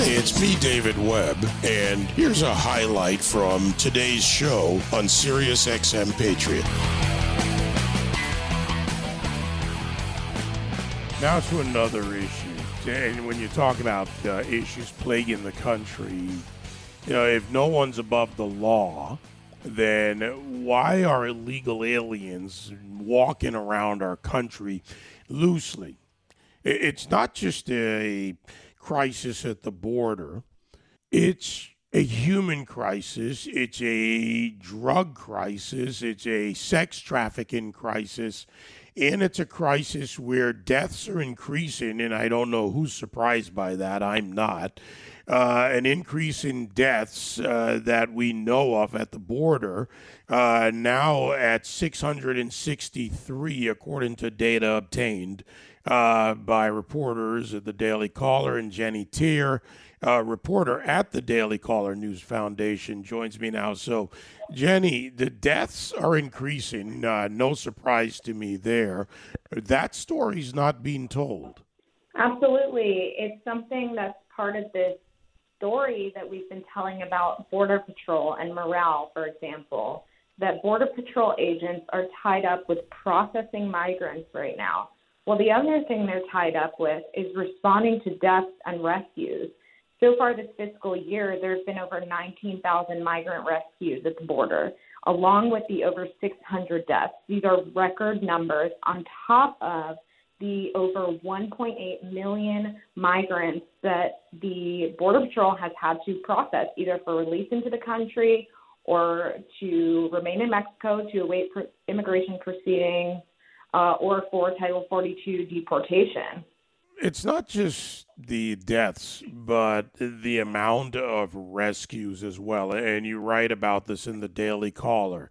It's me, David Webb, and here's a highlight from today's show on Sirius XM Patriot. Now to another issue. And when you talk about uh, issues plaguing the country, you know, if no one's above the law, then why are illegal aliens walking around our country loosely? It's not just a crisis at the border, it's a human crisis, it's a drug crisis, it's a sex trafficking crisis, and it's a crisis where deaths are increasing, and I don't know who's surprised by that. I'm not. Uh, an increase in deaths uh, that we know of at the border, uh, now at 663, according to data obtained uh, by reporters at the Daily Caller and Jennie Taer uh, reporter at the Daily Caller News Foundation, joins me now. So, Jenny, the deaths are increasing. Uh, no surprise to me there. That story's not being told. Absolutely. It's something that's part of this story that we've been telling about Border Patrol and morale, for example, that Border Patrol agents are tied up with processing migrants right now. Well, the other thing they're tied up with is responding to deaths and rescues. So far this fiscal year, there have been over 19,000 migrant rescues at the border, along with the over 600 deaths. These are record numbers on top of the over 1.8 million migrants that the Border Patrol has had to process, either for release into the country or to remain in Mexico to await immigration proceedings uh, or for Title 42 deportation it's not just the deaths, but the amount of rescues as well. And you write about this in the Daily Caller.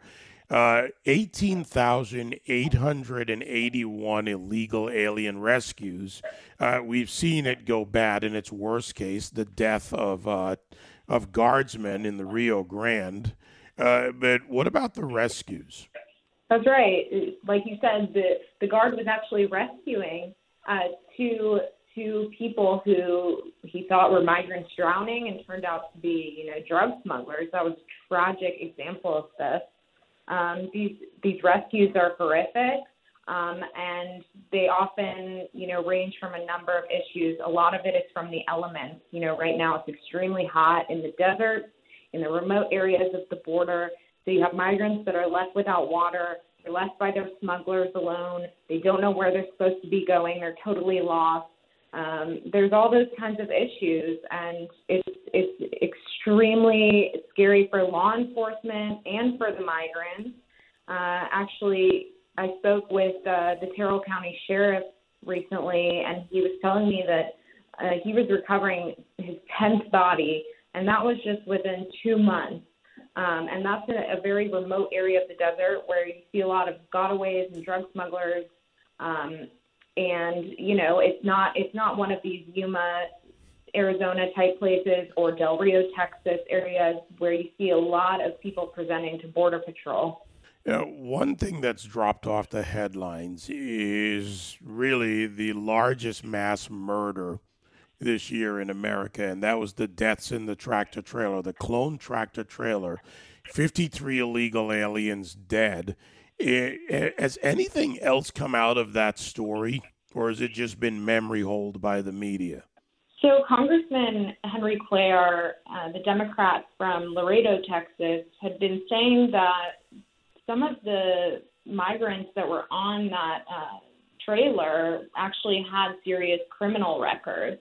Uh, 18,881 illegal alien rescues. Uh, we've seen it go bad in its worst case, the death of, uh, of guardsmen in the Rio Grande. Uh, but what about the rescues? That's right. Like you said, the, the guard was actually rescuing uh, to to people who he thought were migrants drowning and turned out to be, you know, drug smugglers. That was a tragic example of this. Um, these these rescues are horrific, um, and they often, you know, range from a number of issues. A lot of it is from the elements. You know, right now it's extremely hot in the desert, in the remote areas of the border. So you have migrants that are left without water. They're left by their smugglers alone. They don't know where they're supposed to be going. They're totally lost. Um, there's all those kinds of issues, and it's it's extremely scary for law enforcement and for the migrants. Uh, actually, I spoke with uh, the Terrell County Sheriff recently, and he was telling me that uh, he was recovering his tenth body, and that was just within two months. Um, and that's in a very remote area of the desert where you see a lot of gotaways and drug smugglers. Um, and you know, it's not it's not one of these Yuma, Arizona type places or Del Rio, Texas areas where you see a lot of people presenting to Border Patrol. One thing that's dropped off the headlines is really the largest mass murder this year in America, and that was the deaths in the tractor trailer, the clone tractor trailer. 53 illegal aliens dead. Has anything else come out of that story, or has it just been memory hold by the media? So, Congressman Henry Cuellar, uh, the Democrat from Laredo, Texas, had been saying that some of the migrants that were on that uh, trailer actually had serious criminal records.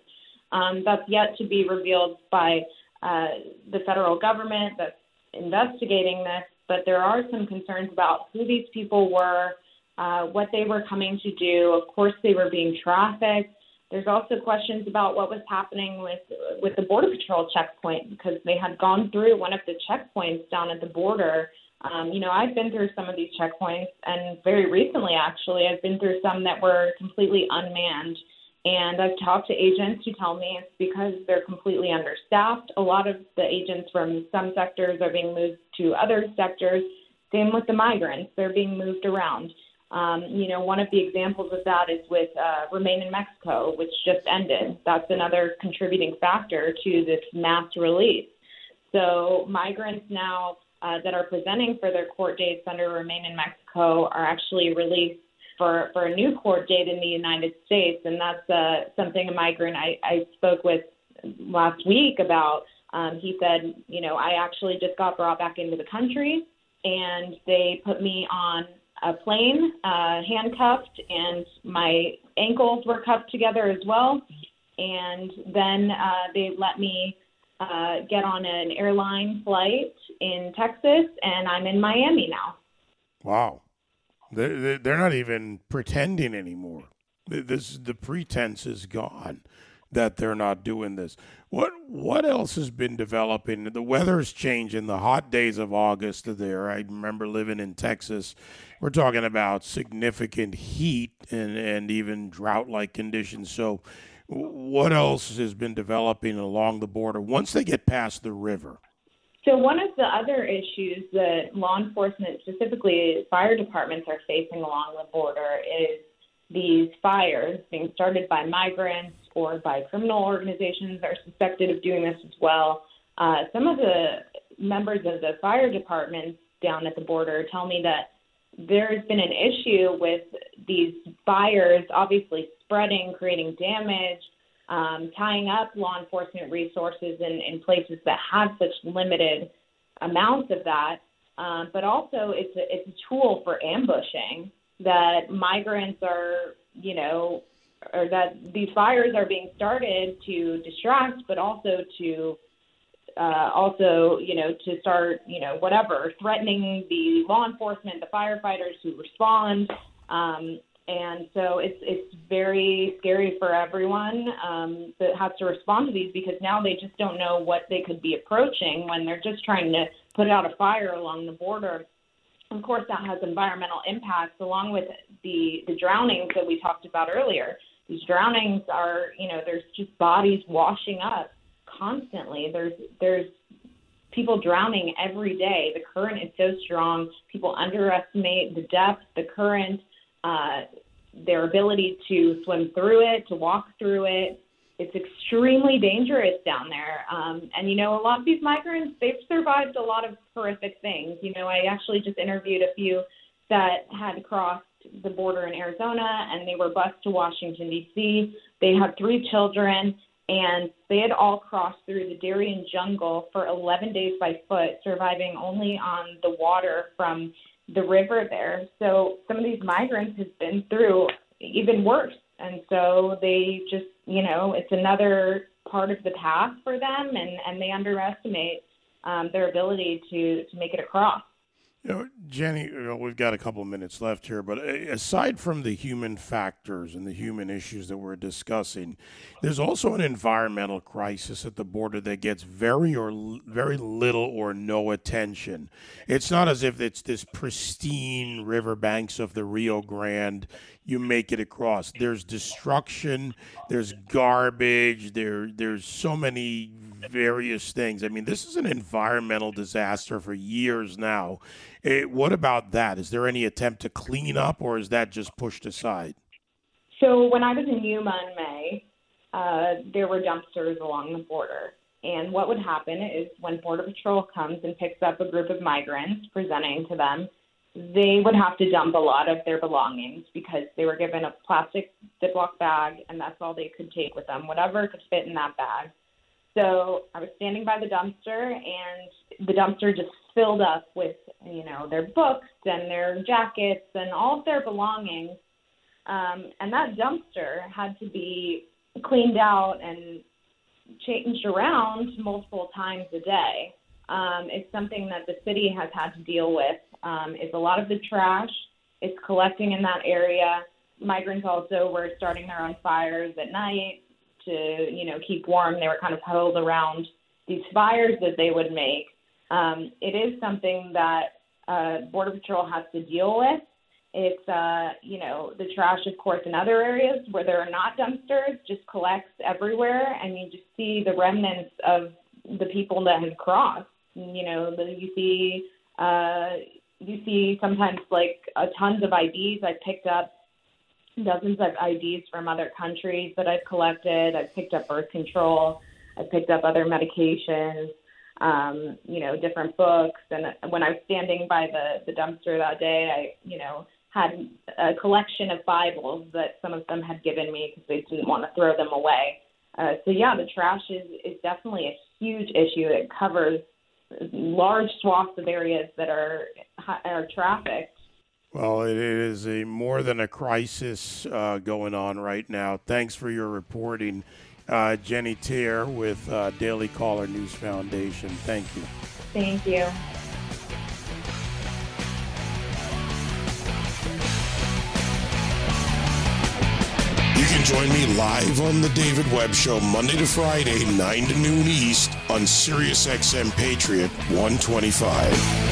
Um, that's yet to be revealed by uh, the federal government that's investigating this, but there are some concerns about who these people were, uh, what they were coming to do. Of course, they were being trafficked. There's also questions about what was happening with with the border patrol checkpoint because they had gone through one of the checkpoints down at the border. Um, you know, I've been through some of these checkpoints, and very recently, actually, I've been through some that were completely unmanned. And I've talked to agents who tell me it's because they're completely understaffed. A lot of the agents from some sectors are being moved to other sectors. Same with the migrants, they're being moved around. Um, you know, one of the examples of that is with uh, Remain in Mexico, which just ended. That's another contributing factor to this mass release. So migrants now uh, that are presenting for their court dates under Remain in Mexico are actually released for, for a new court date in the United States. And that's uh, something a migrant I, I spoke with last week about. Um, he said, you know, I actually just got brought back into the country and they put me on a plane, uh, handcuffed, and my ankles were cuffed together as well. And then uh, they let me uh, get on an airline flight in Texas, and I'm in Miami now. Wow, they're they're not even pretending anymore. This the pretense is gone that they're not doing this. What what else has been developing? The weather's changing. The hot days of August are there. I remember living in Texas. We're talking about significant heat and and even drought like conditions. So, what else has been developing along the border once they get past the river? So one of the other issues that law enforcement, specifically fire departments, are facing along the border is these fires being started by migrants or by criminal organizations are suspected of doing this as well. Uh, some of the members of the fire departments down at the border tell me that there's been an issue with these fires obviously spreading, creating damage, um, tying up law enforcement resources in, in places that have such limited amounts of that. Um, but also, it's a, it's a tool for ambushing that migrants are, you know, or that these fires are being started to distract, but also to uh, also, you know, to start, you know, whatever, threatening the law enforcement, the firefighters who respond. Um, and so it's it's very scary for everyone um, that has to respond to these because now they just don't know what they could be approaching when they're just trying to put out a fire along the border of course, that has environmental impacts along with the, the drownings that we talked about earlier. These drownings are, you know, there's just bodies washing up constantly. There's there's people drowning every day. The current is so strong. People underestimate the depth, the current, uh, their ability to swim through it, to walk through it it's extremely dangerous down there. Um, and you know, a lot of these migrants, they've survived a lot of horrific things. You know, I actually just interviewed a few that had crossed the border in Arizona and they were bused to Washington D.C. They had three children and they had all crossed through the Darien jungle for 11 days by foot, surviving only on the water from the river there. So some of these migrants have been through even worse and so they just you know it's another part of the path for them and and they underestimate um, their ability to to make it across you know, Jennie, you know, we've got a couple of minutes left here, but uh, aside from the human factors and the human issues that we're discussing, there's also an environmental crisis at the border that gets very or very little or no attention. It's not as if it's this pristine riverbanks of the Rio Grande you make it across. There's destruction, there's garbage, there there's so many various things. I mean, this is an environmental disaster for years now. It, eh, what about that? Is there any attempt to clean up, or is that just pushed aside? So when I was in Yuma in May, uh, there were dumpsters along the border. And what would happen is when Border Patrol comes and picks up a group of migrants presenting to them, they would have to dump a lot of their belongings because they were given a plastic Ziploc bag and that's all they could take with them, whatever could fit in that bag. So I was standing by the dumpster, and the dumpster just filled up with, you know, their books and their jackets and all of their belongings. Um, and that dumpster had to be cleaned out and changed around multiple times a day. Um, it's something that the city has had to deal with. Um, it's a lot of the trash. It's collecting in that area. Migrants also were starting their own fires at night to you know keep warm. They were kind of huddled around these fires that they would make. Um, it is something that uh, Border Patrol has to deal with. It's uh, you know the trash, of course, in other areas where there are not dumpsters, just collects everywhere, and you just see the remnants of the people that have crossed. You know, the, you see uh, you see sometimes like uh, tons of IDs. I picked up dozens of IDs from other countries that I've collected. I've picked up birth control. I've picked up other medications. Um, you know, different books. And when I was standing by the the dumpster that day, I you know had a collection of Bibles that some of them had given me because they didn't want to throw them away. Uh, so yeah, the trash is is definitely a huge issue. It covers large swaths of areas that are are trafficked. Well, it is a more than a crisis uh, going on right now. Thanks for your reporting, uh, Jennie Taer with uh, Daily Caller News Foundation. Thank you. Thank you. You can join me live on the David Webb Show Monday to Friday, 9 to noon East on SiriusXM Patriot 125.